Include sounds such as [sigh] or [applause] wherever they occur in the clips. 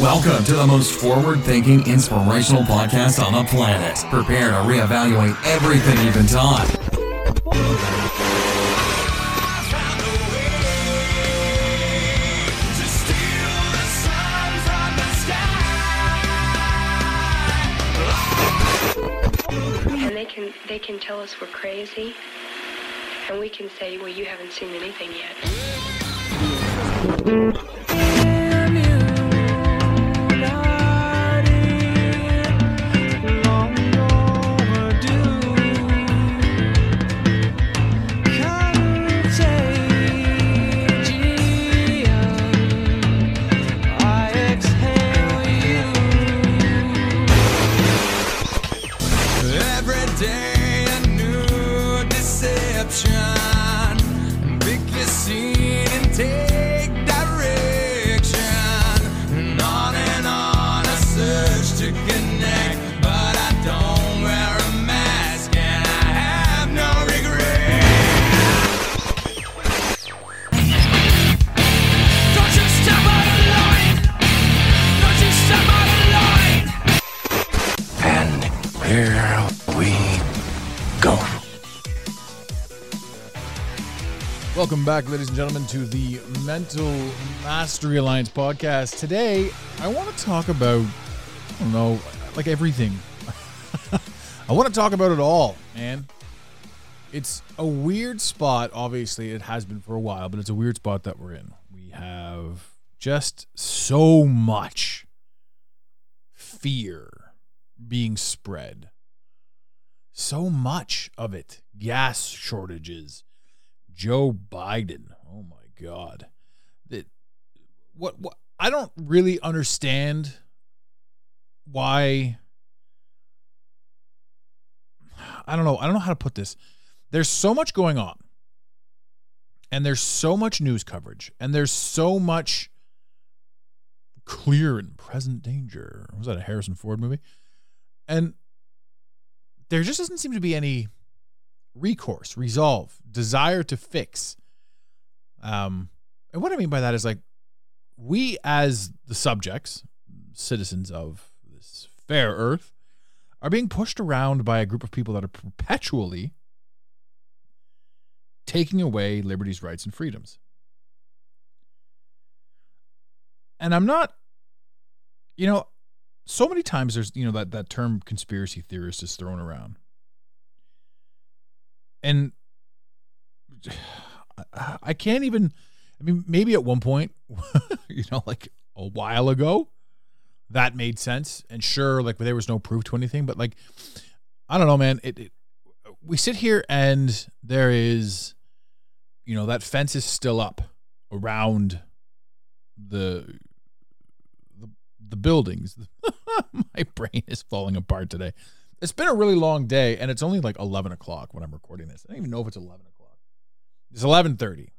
Welcome to the most forward thinking, inspirational podcast on the planet. Prepare to reevaluate everything you've been taught. And they can they can tell us we're crazy, and we can say, well, you haven't seen anything yet. Welcome back, ladies and gentlemen, to the Mental Mastery Alliance podcast. Today, I want to talk about, I don't know, like everything. [laughs] I want to talk about it all, man. It's a weird spot. Obviously, it has been for a while, but it's a weird spot that we're in. We have just so much fear being spread. So much of it. Gas shortages. Joe Biden. Oh my God. That what what I don't really understand why I don't know. I don't know how to put this. There's so much going on. And there's so much news coverage. And there's so much clear and present danger. Was that a Harrison Ford movie? And there just doesn't seem to be any recourse, resolve, desire to fix. Um, and what I mean by that is like we as the subjects, citizens of this fair earth, are being pushed around by a group of people that are perpetually taking away liberties, rights, and freedoms. And I'm not, you know, so many times there's, you know, that, that term conspiracy theorist is thrown around. And [sighs] I- can't even, I mean, maybe at one point, [laughs] you know, like a while ago, that made sense. And sure, like there was no proof to anything, but like, I don't know, man. It, it we sit here and there is, you know, that fence is still up around the the, the buildings. [laughs] My brain is falling apart today. It's been a really long day, and it's only like eleven o'clock when I'm recording this. I don't even know if it's eleven o'clock. It's eleven thirty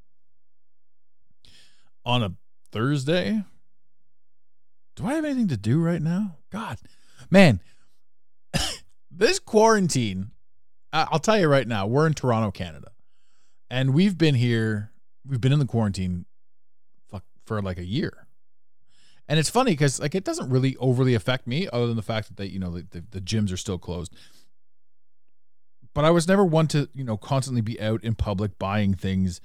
on a Thursday. Do I have anything to do right now? God, man, [coughs] this quarantine. I'll tell you right now, we're in Toronto, Canada, and we've been here. We've been in the quarantine, for like a year. And it's funny because like it doesn't really overly affect me, other than the fact that they, you know, the, the, the gyms are still closed. But I was never one to, you know, constantly be out in public buying things,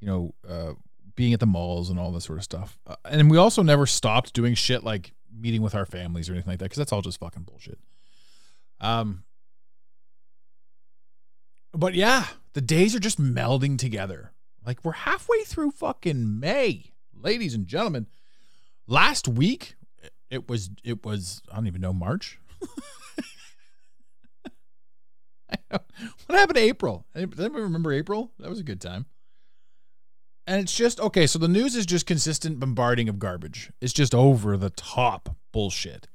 you know, uh, being at the malls and all this sort of stuff. Uh, and we also never stopped doing shit like meeting with our families or anything like that because that's all just fucking bullshit. Um, but yeah, the days are just melding together. Like we're halfway through fucking May, ladies and gentlemen. Last week, it was it was I don't even know March. [laughs] what happened to April? Anybody remember April? That was a good time. And it's just okay. So the news is just consistent bombarding of garbage. It's just over the top bullshit.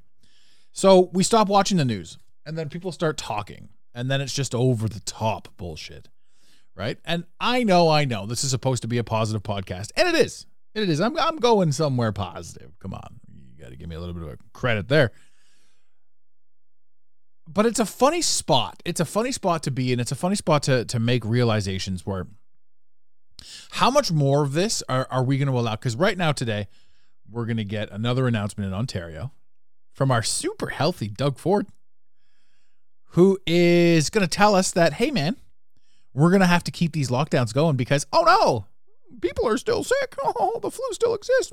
So we stop watching the news, and then people start talking, and then it's just over the top bullshit, right? And I know, I know, this is supposed to be a positive podcast, and it is. It is. I'm I'm going somewhere positive. Come on, you got to give me a little bit of a credit there. But it's a funny spot. It's a funny spot to be in. It's a funny spot to to make realizations where how much more of this are, are we going to allow? Because right now, today, we're going to get another announcement in Ontario from our super healthy Doug Ford, who is going to tell us that, hey, man, we're going to have to keep these lockdowns going because, oh no, people are still sick. [laughs] Oh, the flu still exists.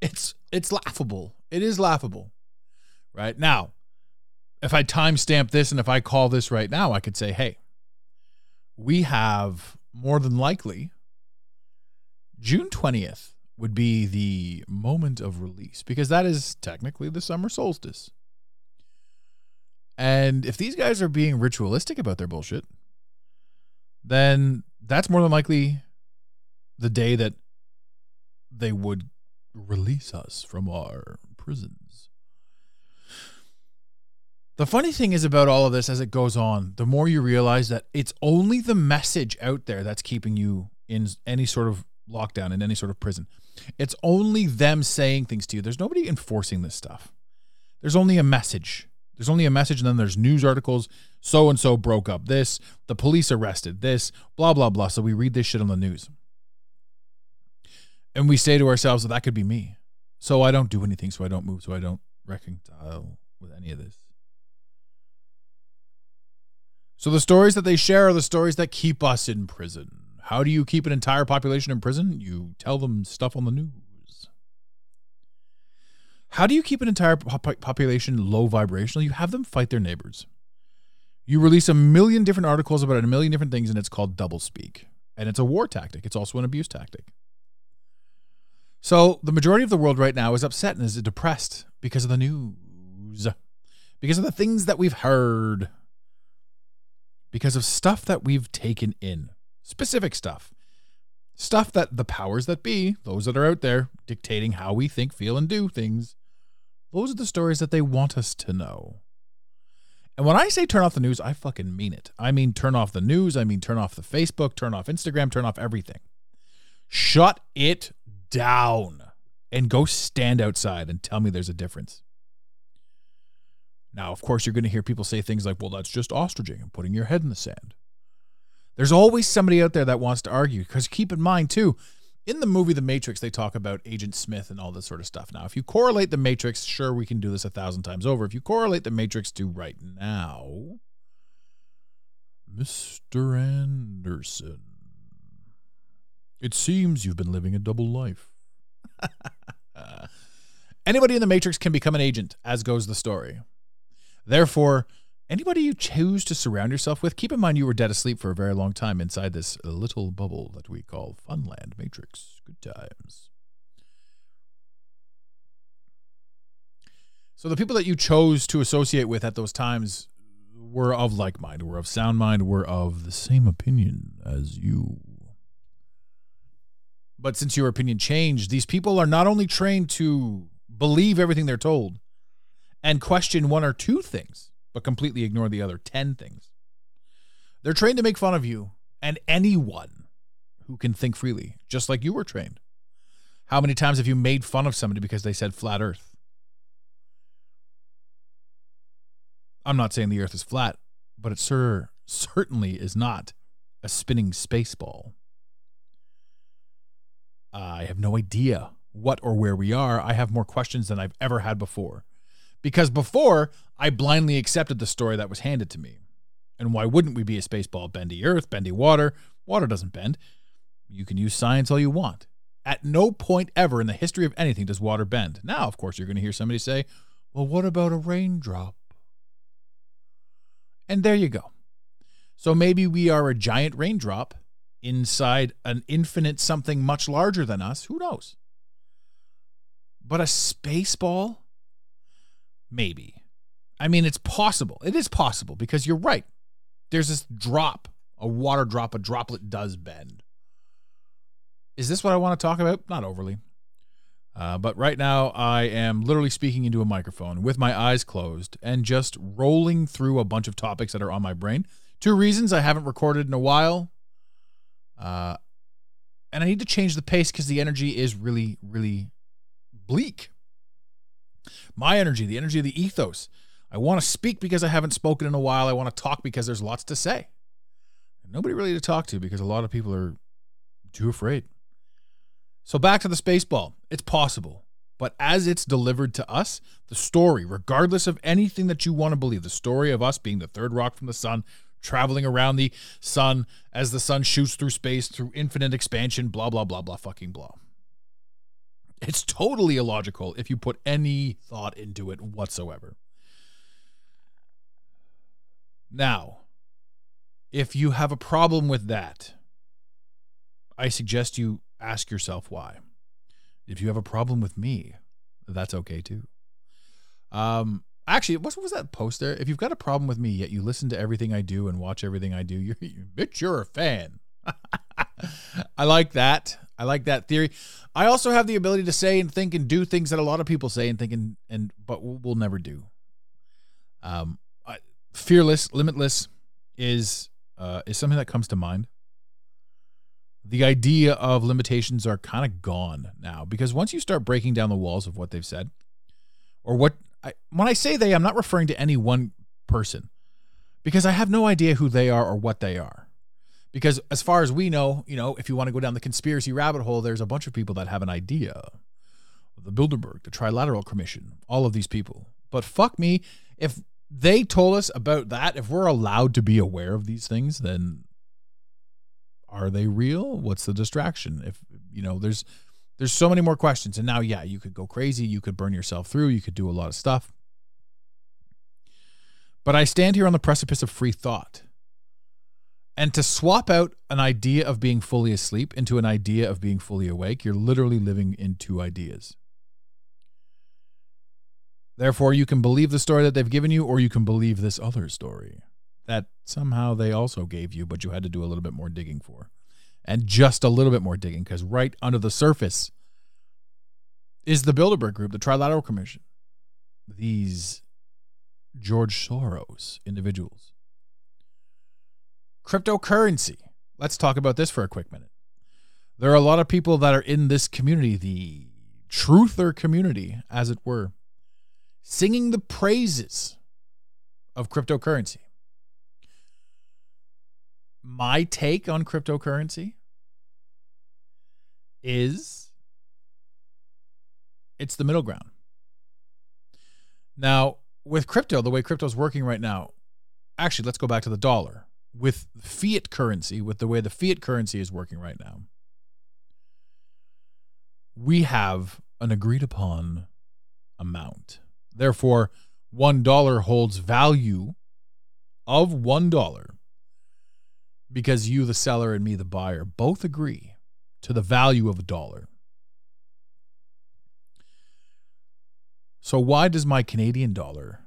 It's it's laughable. It is laughable. Right? Now, if I timestamp this and if I call this right now, I could say, hey, we have more than likely June 20th would be the moment of release because that is technically the summer solstice. And if these guys are being ritualistic about their bullshit, then that's more than likely the day that they would release us from our prisons. The funny thing is about all of this as it goes on, the more you realize that it's only the message out there that's keeping you in any sort of lockdown, in any sort of prison. It's only them saying things to you. There's nobody enforcing this stuff. There's only a message. There's only a message, and then there's news articles. So and so broke up this. The police arrested this. Blah blah blah. So we read this shit on the news, and we say to ourselves that that could be me. So I don't do anything. So I don't move. So I don't reconcile with any of this. So the stories that they share are the stories that keep us in prison. How do you keep an entire population in prison? You tell them stuff on the news. How do you keep an entire pop- population low vibrational? You have them fight their neighbors. You release a million different articles about a million different things, and it's called doublespeak. And it's a war tactic. It's also an abuse tactic. So the majority of the world right now is upset and is depressed because of the news, because of the things that we've heard, because of stuff that we've taken in, specific stuff. Stuff that the powers that be, those that are out there dictating how we think, feel, and do things, those are the stories that they want us to know. And when I say turn off the news, I fucking mean it. I mean turn off the news. I mean turn off the Facebook, turn off Instagram, turn off everything. Shut it down and go stand outside and tell me there's a difference. Now, of course, you're going to hear people say things like, well, that's just ostriching and putting your head in the sand. There's always somebody out there that wants to argue because keep in mind, too, in the movie The Matrix, they talk about Agent Smith and all this sort of stuff. Now, if you correlate The Matrix, sure, we can do this a thousand times over. If you correlate The Matrix to right now, Mr. Anderson, it seems you've been living a double life. [laughs] Anybody in The Matrix can become an agent, as goes the story. Therefore, Anybody you choose to surround yourself with, keep in mind you were dead asleep for a very long time inside this little bubble that we call Funland Matrix. Good times. So the people that you chose to associate with at those times were of like mind, were of sound mind, were of the same opinion as you. But since your opinion changed, these people are not only trained to believe everything they're told and question one or two things but completely ignore the other 10 things. They're trained to make fun of you and anyone who can think freely, just like you were trained. How many times have you made fun of somebody because they said flat earth? I'm not saying the earth is flat, but it sure, certainly is not a spinning space ball. I have no idea what or where we are. I have more questions than I've ever had before. Because before, I blindly accepted the story that was handed to me. And why wouldn't we be a space ball? Bendy earth, bendy water. Water doesn't bend. You can use science all you want. At no point ever in the history of anything does water bend. Now, of course, you're going to hear somebody say, well, what about a raindrop? And there you go. So maybe we are a giant raindrop inside an infinite something much larger than us. Who knows? But a space ball? Maybe. I mean, it's possible. It is possible because you're right. There's this drop, a water drop, a droplet does bend. Is this what I want to talk about? Not overly. Uh, but right now, I am literally speaking into a microphone with my eyes closed and just rolling through a bunch of topics that are on my brain. Two reasons I haven't recorded in a while. Uh, and I need to change the pace because the energy is really, really bleak my energy, the energy of the ethos. I want to speak because I haven't spoken in a while. I want to talk because there's lots to say. nobody really to talk to because a lot of people are too afraid. So back to the space ball. It's possible. But as it's delivered to us, the story, regardless of anything that you want to believe, the story of us being the third rock from the sun, traveling around the sun as the sun shoots through space through infinite expansion, blah, blah, blah, blah, fucking blah. It's totally illogical if you put any thought into it whatsoever. Now, if you have a problem with that, I suggest you ask yourself why. If you have a problem with me, that's okay too. Um, actually, what was that post there? If you've got a problem with me, yet you listen to everything I do and watch everything I do, [laughs] you're, you bitch, you're a fan. [laughs] I like that. I like that theory. I also have the ability to say and think and do things that a lot of people say and think and, and but we'll never do. Um, I, fearless, limitless is uh, is something that comes to mind. The idea of limitations are kind of gone now because once you start breaking down the walls of what they've said, or what I, when I say they, I'm not referring to any one person because I have no idea who they are or what they are. Because as far as we know, you know, if you want to go down the conspiracy rabbit hole, there's a bunch of people that have an idea. The Bilderberg, the Trilateral Commission, all of these people. But fuck me, if they told us about that, if we're allowed to be aware of these things, then are they real? What's the distraction? If you know, there's there's so many more questions. And now, yeah, you could go crazy, you could burn yourself through, you could do a lot of stuff. But I stand here on the precipice of free thought. And to swap out an idea of being fully asleep into an idea of being fully awake, you're literally living in two ideas. Therefore, you can believe the story that they've given you, or you can believe this other story that somehow they also gave you, but you had to do a little bit more digging for. And just a little bit more digging, because right under the surface is the Bilderberg Group, the Trilateral Commission. These George Soros individuals. Cryptocurrency. Let's talk about this for a quick minute. There are a lot of people that are in this community, the truther community, as it were, singing the praises of cryptocurrency. My take on cryptocurrency is it's the middle ground. Now, with crypto, the way crypto is working right now, actually, let's go back to the dollar. With fiat currency, with the way the fiat currency is working right now, we have an agreed upon amount. Therefore, $1 holds value of $1 because you, the seller, and me, the buyer, both agree to the value of a dollar. So why does my Canadian dollar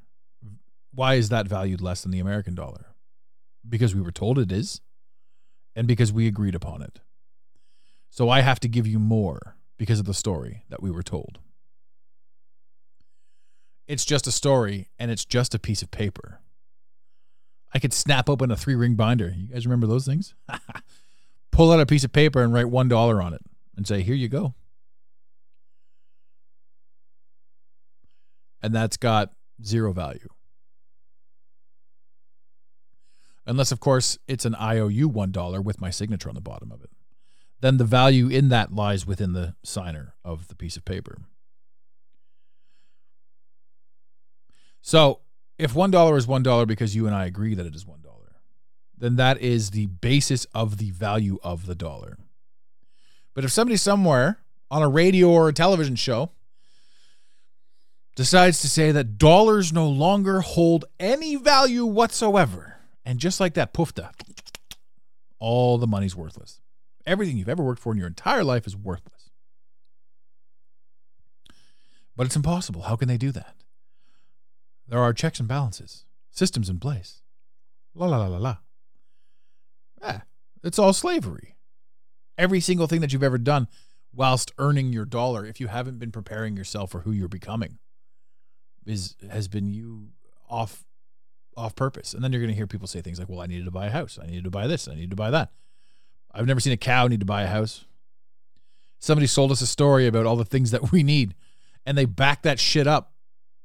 why is that valued less than the American dollar? Because we were told it is and because we agreed upon it. So I have to give you more because of the story that we were told. It's just a story and it's just a piece of paper. I could snap open a three ring binder. You guys remember those things? [laughs] Pull out a piece of paper and write $1 on it and say, here you go. And that's got zero value. Unless, of course, it's an IOU $1 with my signature on the bottom of it. Then the value in that lies within the signer of the piece of paper. So if $1 is $1 because you and I agree that it is $1, then that is the basis of the value of the dollar. But if somebody somewhere on a radio or a television show decides to say that dollars no longer hold any value whatsoever, and just like that, poofta, all the money's worthless. Everything you've ever worked for in your entire life is worthless. But it's impossible. How can they do that? There are checks and balances, systems in place. La la la la la. Yeah, it's all slavery. Every single thing that you've ever done whilst earning your dollar, if you haven't been preparing yourself for who you're becoming, is has been you off off purpose. And then you're going to hear people say things like, "Well, I needed to buy a house. I needed to buy this. I needed to buy that." I've never seen a cow need to buy a house. Somebody sold us a story about all the things that [laughs] we need, and they back that shit up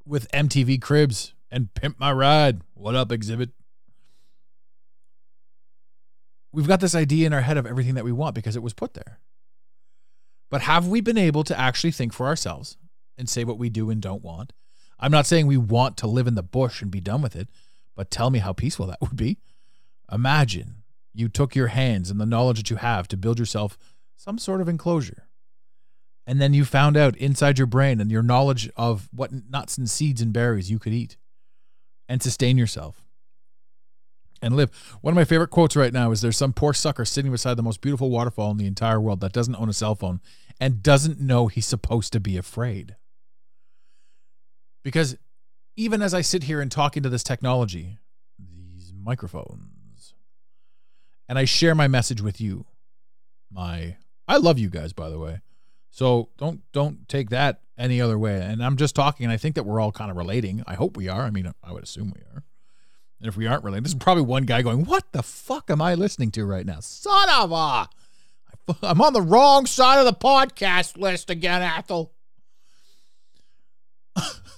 with MTV Cribs and Pimp My Ride. What up, Xzibit? We've got this idea in our head of everything that we want because it was put there. But have we been able to actually think for ourselves and say what we do and don't want? I'm not saying we want to live in the bush and be done with it, but tell me how peaceful that would be. Imagine you took your hands and the knowledge that you have to build yourself some sort of enclosure. And then you found out inside your brain and your knowledge of what nuts and seeds and berries you could eat and sustain yourself and live. One of my favorite quotes right now is there's some poor sucker sitting beside the most beautiful waterfall in the entire world that doesn't own a cell phone and doesn't know he's supposed to be afraid. Because even as I sit here and talk into this technology, these microphones, and I share my message with you, my I love you guys by the way. So don't don't take that any other way. And I'm just talking, and I think that we're all kind of relating. I hope we are. I mean, I would assume we are. And if we aren't relating, this is probably one guy going, "What the fuck am I listening to right now? Son of a! [laughs] I'm on the wrong side of the podcast list again, Ethel." [laughs]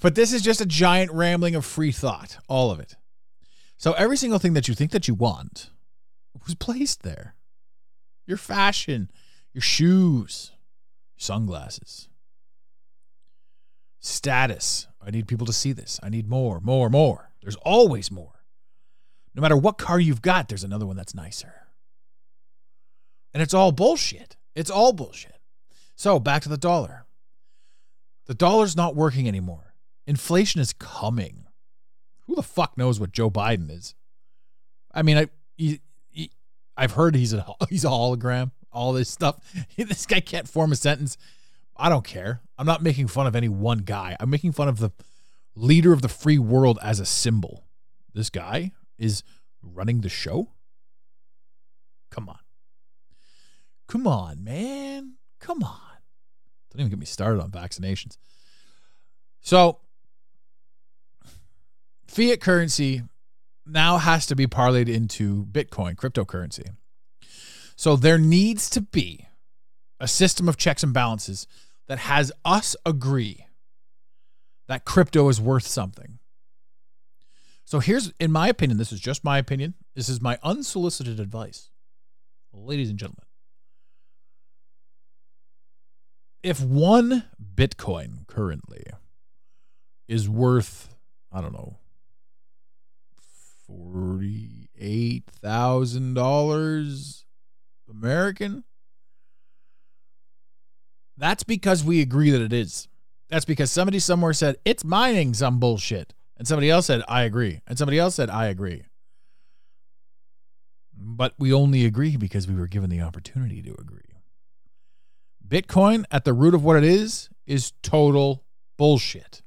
but this is just a giant rambling of free thought, all of it. So every single thing that you think that you want was placed there. Your fashion, your shoes, sunglasses, status. I need people to see this. I need more, more, more. There's always more. No matter what car you've got, there's another one that's nicer. And it's all bullshit. It's all bullshit. So back to the dollar. The dollar's not working anymore. Inflation is coming. Who the fuck knows what Joe Biden is? I mean, I he, he, I've heard he's a [laughs] he's a hologram. All this stuff. [laughs] this guy can't form a sentence. I don't care. I'm not making fun of any one guy. I'm making fun of the leader of the free world as a symbol. This guy is running the show. Come on. Come on, man. Come on. Don't even get me started on vaccinations. So, fiat currency now has to be parlayed into Bitcoin, cryptocurrency. So, there needs to be a system of checks and balances that has us agree that crypto is worth something. So, here's, in my opinion, this is just my opinion. This is my unsolicited advice. Ladies and gentlemen, if one Bitcoin currently is worth, I don't know, $48,000 American, that's because we agree that it is. That's because somebody somewhere said, it's mining some bullshit. And somebody else said, I agree. And somebody else said, I agree. But we only agree because we were given the opportunity to agree. Bitcoin, at the root of what it is, is total bullshit.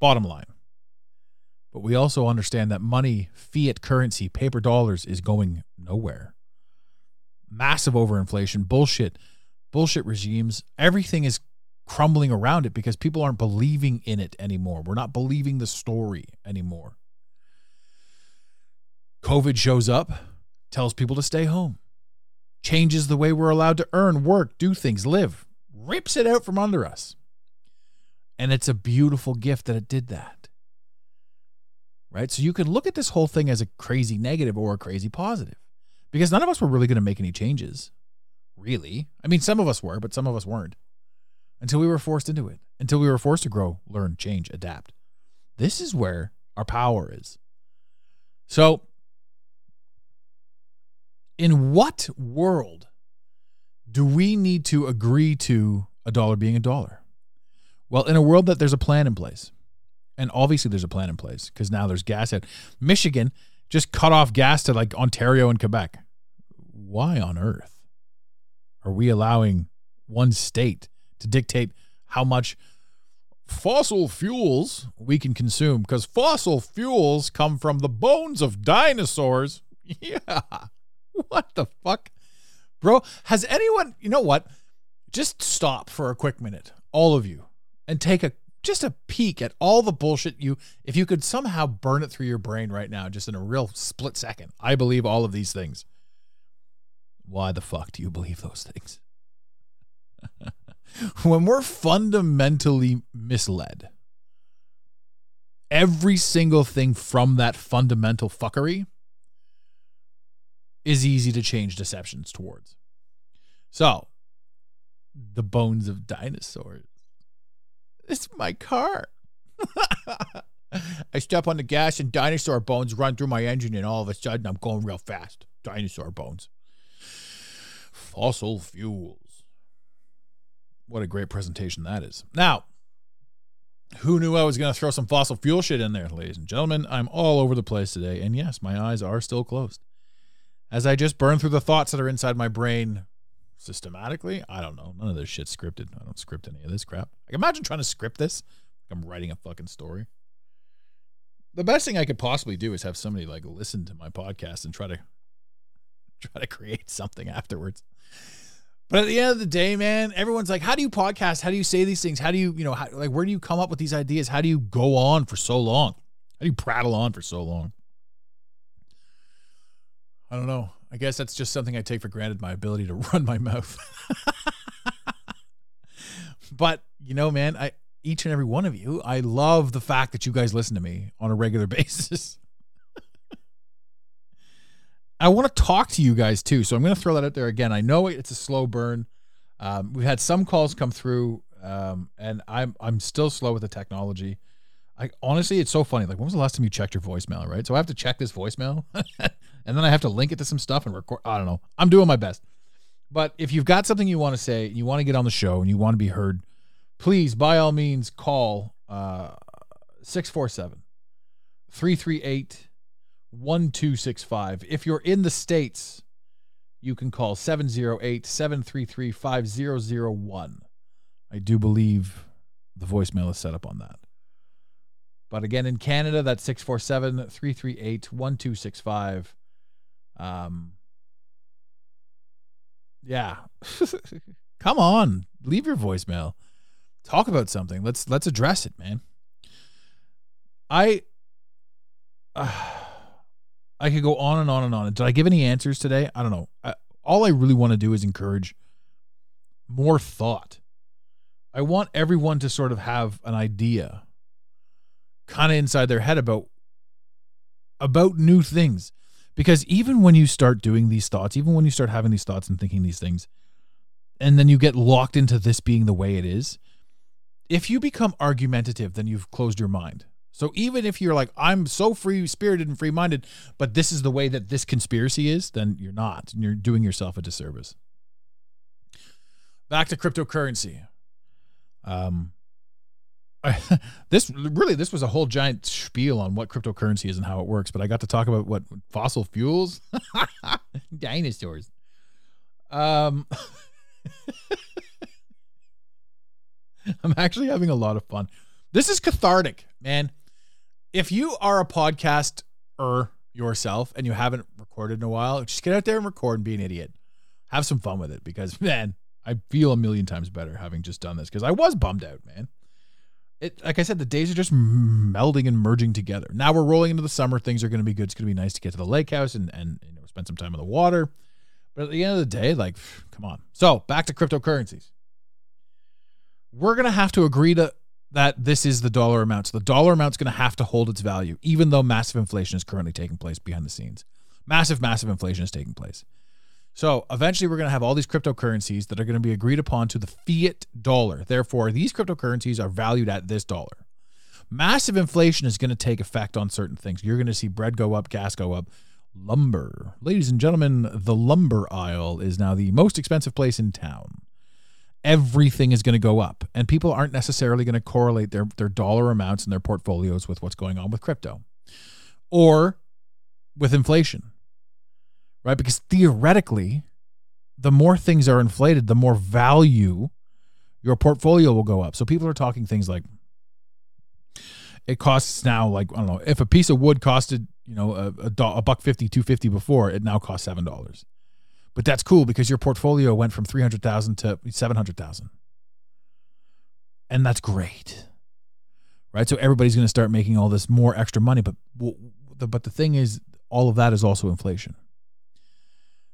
Bottom line. But we also understand that money, fiat currency, paper dollars is going nowhere. Massive overinflation, bullshit, bullshit regimes. Everything is crumbling around it because people aren't believing in it anymore. We're not believing the story anymore. COVID shows up, tells people to stay home, changes the way we're allowed to earn, work, do things, live, rips it out from under us. And it's a beautiful gift that it did that. Right? So you can look at this whole thing as a crazy negative or a crazy positive because none of us were really going to make any changes. Really. I mean, some of us were, but some of us weren't until we were forced into it, until we were forced to grow, learn, change, adapt. This is where our power is. So, in what world do we need to agree to a dollar being a dollar? Well, in a world that there's a plan in place. And obviously there's a plan in place because now there's gas out. Michigan just cut off gas to like Ontario and Quebec. Why on earth are we allowing one state to dictate how much fossil fuels we can consume? Because fossil fuels come from the bones of dinosaurs. [laughs] Yeah. What the fuck? Bro, has anyone, you know what? Just stop for a quick minute, all of you, and take a just a peek at all the bullshit you if you could somehow burn it through your brain right now just in a real split second. I believe all of these things. Why the fuck do you believe those things? [laughs] when we're fundamentally misled, every single thing from that fundamental fuckery is easy to change deceptions towards. So, the bones of dinosaurs. It's my car. [laughs] I step on the gas and dinosaur bones run through my engine, and all of a sudden I'm going real fast. Dinosaur bones. Fossil fuels. What a great presentation that is. Now, who knew I was going to throw some fossil fuel shit in there, ladies and gentlemen? I'm all over the place today, and yes, my eyes are still closed. As I just burn through the thoughts that are inside my brain systematically, I don't know. None of this shit's scripted. I don't script any of this crap. Like, imagine trying to script this. I'm writing a fucking story. The best thing I could possibly do is have somebody like listen to my podcast and try to [laughs] try to create something afterwards. But at the end of the day, man, everyone's like, "How do you podcast? How do you say these things? How do you, you know, how, like, where do you come up with these ideas? How do you go on for so long? How do you prattle on for so long?" I don't know. I guess that's just something I take for granted my ability to [laughs] run my mouth. but, you know, man, I each and every one of you, I love the fact that you guys listen to me on a regular [laughs] basis. I want to talk to you guys too. So I'm going to throw that out there again. I know it's a slow burn. Um, we've had some calls come through, um, and I'm I'm still slow with the technology. I honestly, it's so funny. Like, when was the last time you checked your voicemail? Right, so I have to check this voicemail, [laughs] and then I have to link it to some stuff and record. I don't know. I'm doing my best. But if you've got something you want to say, you want to get on the show, and you want to be heard, please, by all means, call uh, 647 338 1265. If you're in the States, you can call 708 733 5001. I do believe the voicemail is set up on that. But again, in Canada, that's 647 338 1265. Um, yeah. [laughs] Come on, leave your voicemail. Talk about something. Let's let's address it, man. I uh, [sighs] I could go on and on and on. Did I give any answers today? I don't know. I, all I really want to do is encourage more thought. I want everyone to sort of have an idea kind of inside their head about about new things because even when you start doing these thoughts even when you start having these thoughts and thinking these things and then you get locked into this being the way it is if you become argumentative then you've closed your mind. So even if you're like i'm so free spirited and free minded but this is the way that this conspiracy is then you're not and you're doing yourself a disservice. Back to cryptocurrency. Um [laughs] This really this was a whole giant spiel on what cryptocurrency is and how it works, but I got to talk about what fossil fuels, [laughs] dinosaurs. Um, [laughs] I'm actually having a lot of fun. This is cathartic, man. If you are a podcast podcaster yourself and you haven't recorded in a while, just get out there and record and be an idiot. Have some fun with it because man, I feel a million times better having just done this because I was bummed out, man it like I said, the days are just melding and merging together. Now we're rolling into the summer. Things are going to be good. It's going to be nice to get to the lake house and and you know spend some time on the water. But at the end of the day, like, come on. So back to cryptocurrencies. We're going to have to agree to that this is the dollar amount. So the dollar amount's going to have to hold its value, even though massive inflation is currently taking place behind the scenes. Massive, massive inflation is taking place. So eventually, we're going to have all these cryptocurrencies that are going to be agreed upon to the fiat dollar. Therefore, these cryptocurrencies are valued at this dollar. Massive inflation is going to take effect on certain things. You're going to see bread go up, gas go up, lumber. Ladies and gentlemen, the lumber aisle is now the most expensive place in town. Everything is going to go up, and people aren't necessarily going to correlate their, their dollar amounts in their portfolios with what's going on with crypto or with inflation right? Because theoretically, the more things are inflated, the more value your portfolio will go up. So people are talking things like it costs now like I don't know if a piece of wood costed you know a, a, a buck 50 250 before it now costs seven dollars but that's cool because your portfolio went from 300000 to 700000 and that's great right so everybody's going to start making all this more extra money but but the thing is all of that is also inflation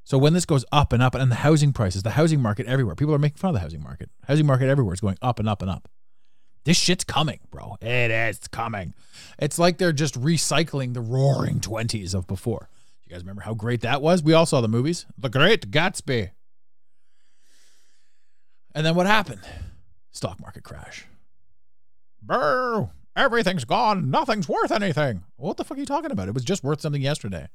so when this goes up and up, and the housing prices, the housing market everywhere, people are making fun of the housing market. Housing market everywhere is going up and up and up. This shit's coming, bro. It is coming. It's like they're just recycling the roaring 20s of before. You guys remember how great that was? We all saw the movies. The Great Gatsby. And then what happened? Stock market crash. Brr, everything's gone. Nothing's worth anything. What the fuck are you talking about? It was just worth something yesterday.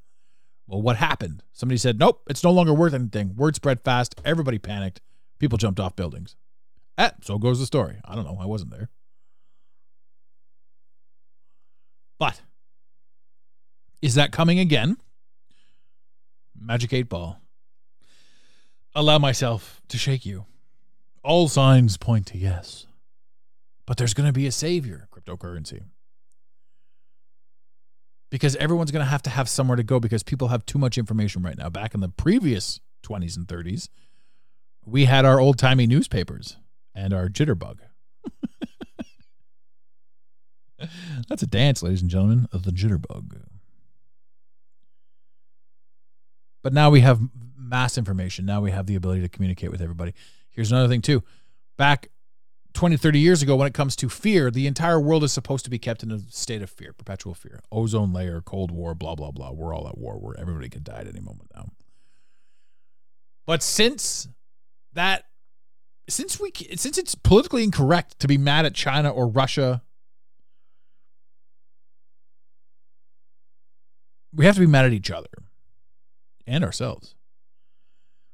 Well, what happened? Somebody said, nope, it's no longer worth anything. Word spread fast. Everybody panicked. People jumped off buildings. Eh, so goes the story. I don't know. I wasn't there. But is that coming again? Magic 8 Ball. Allow myself to shake you. All signs point to yes. But there's going to be a savior, cryptocurrency. Because everyone's going to have to have somewhere to go because people have too much information right now. Back in the previous 20s and 30s, we had our old timey newspapers and our jitterbug. [laughs] That's a dance, ladies and gentlemen, of the jitterbug. But now we have mass information. Now we have the ability to communicate with everybody. Here's another thing, too. Back 20, 30 years ago, when it comes to fear, the entire world is supposed to be kept in a state of fear, perpetual fear. Ozone layer, Cold War, blah, blah, blah. We're all at war where everybody could die at any moment now. But since that, since we, since it's politically incorrect to be mad at China or Russia, we have to be mad at each other and ourselves.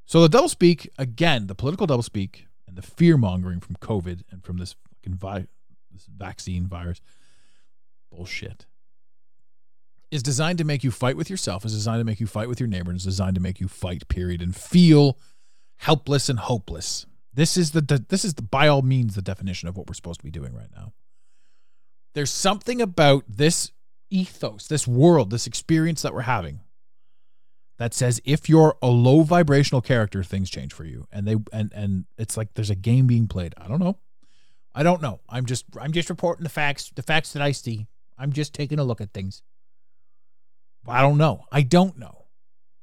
So the doublespeak again, the political doublespeak and the fear mongering from COVID and from this fucking vi- this vaccine virus bullshit is designed to make you fight with yourself. Is designed to make you fight with your neighbor. And is designed to make you fight. Period. And feel helpless and hopeless. This is the de- this is the by all means the definition of what we're supposed to be doing right now. There's something about this ethos, this world, this experience that we're having that says if you're a low vibrational character, things change for you. And they and and it's like there's a game being played. I don't know. I don't know. I'm just I'm just reporting the facts, the facts that I see. I'm just taking a look at things. I don't know. I don't know.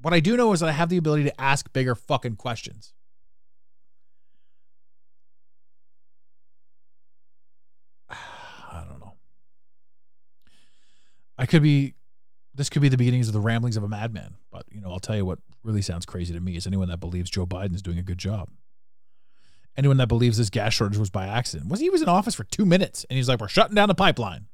What I do know is that I have the ability to ask bigger fucking questions. [sighs] I don't know. I could be this could be the beginnings of the ramblings of a madman. But you know, I'll tell you what really sounds crazy to me is anyone that believes Joe Biden is doing a good job. Anyone that believes this gas shortage was by accident. Was he was in office for two minutes and he's like, We're shutting down the pipeline.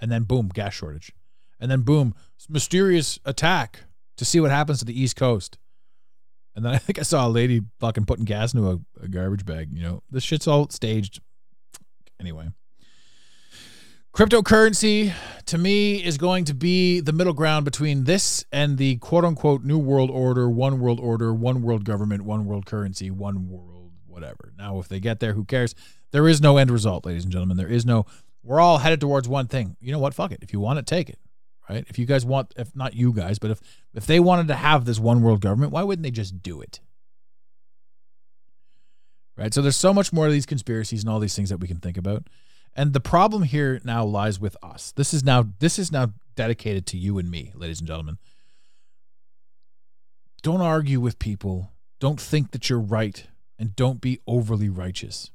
And then boom, gas shortage. And then boom, mysterious attack to see what happens to the East Coast. And then [laughs] I think I saw a lady fucking putting gas into a, a garbage bag. You know, this shit's all staged. Anyway. Cryptocurrency to me is going to be the middle ground between this and the quote unquote new world order, one world order, one world government, one world currency, one world whatever. Now, if they get there, who cares? There is no end result, ladies and gentlemen. There is no, we're all headed towards one thing. You know what? Fuck it. If you want it, take it. Right? If you guys want, if not you guys, but if if they wanted to have this one world government, why wouldn't they just do it? Right? So there's so much more of these conspiracies and all these things that we can think about. And the problem here now lies with us. This is now this is now dedicated to you and me, ladies and gentlemen. Don't argue with people. Don't think that you're right and don't be overly righteous.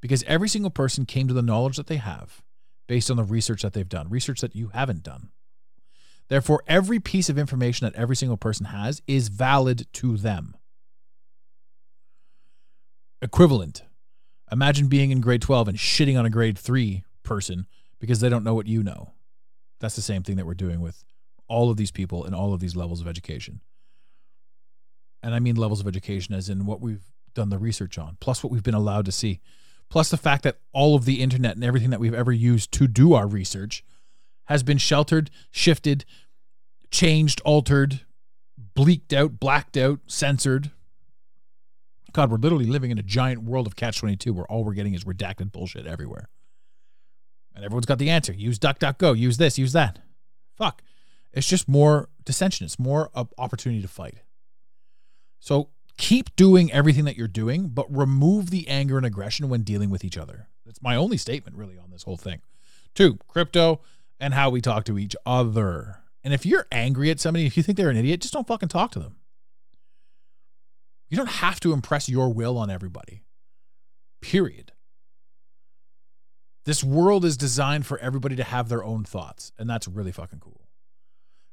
Because every single person came to the knowledge that they have based on the research that they've done, research that you haven't done. Therefore, every piece of information that every single person has is valid to them. Equivalent Imagine being in grade 12 and shitting on a grade 3 person because they don't know what you know. That's the same thing that we're doing with all of these people and all of these levels of education. And I mean levels of education as in what we've done the research on, plus what we've been allowed to see, plus the fact that all of the internet and everything that we've ever used to do our research has been sheltered, shifted, changed, altered, bleaked out, blacked out, censored, God, we're literally living in a giant world of catch 22 where all we're getting is redacted bullshit everywhere. And everyone's got the answer. Use DuckDuckGo, use this, use that. Fuck. It's just more dissension. It's more opportunity to fight. So keep doing everything that you're doing, but remove the anger and aggression when dealing with each other. That's my only statement, really, on this whole thing. Two, crypto and how we talk to each other. And if you're angry at somebody, if you think they're an idiot, just don't fucking talk to them. You don't have to impress your will on everybody. Period. This world is designed for everybody to have their own thoughts, and that's really fucking cool.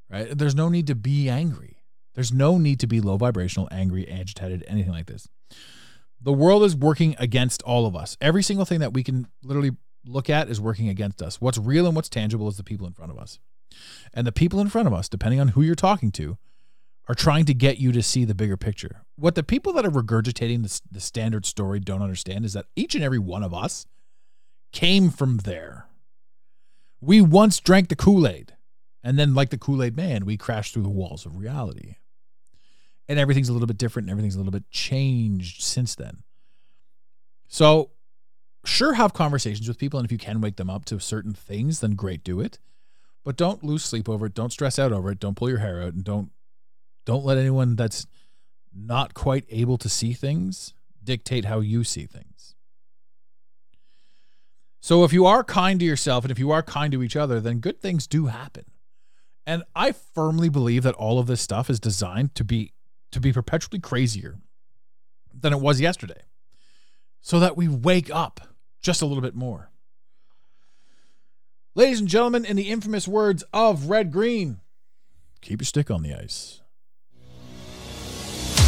right? There's no need to be angry. There's no need to be low vibrational, angry, agitated, anything like this. The world is working against all of us. Every single thing that we can literally look at is working against us. What's real and what's tangible is the people in front of us. And the people in front of us, depending on who you're talking to, are trying to get you to see the bigger picture. What the people that are regurgitating the, the standard story don't understand is that each and every one of us came from there. We once drank the Kool Aid, and then, like the Kool Aid man, we crashed through the walls of reality. And everything's a little bit different and everything's a little bit changed since then. So, sure, have conversations with people. And if you can wake them up to certain things, then great, do it. But don't lose sleep over it. Don't stress out over it. Don't pull your hair out and don't don't let anyone that's not quite able to see things dictate how you see things. So if you are kind to yourself and if you are kind to each other, then good things do happen. And I firmly believe that all of this stuff is designed to be to be perpetually crazier than it was yesterday. So that we wake up just a little bit more. Ladies and gentlemen, in the infamous words of Red Green, keep your stick on the ice.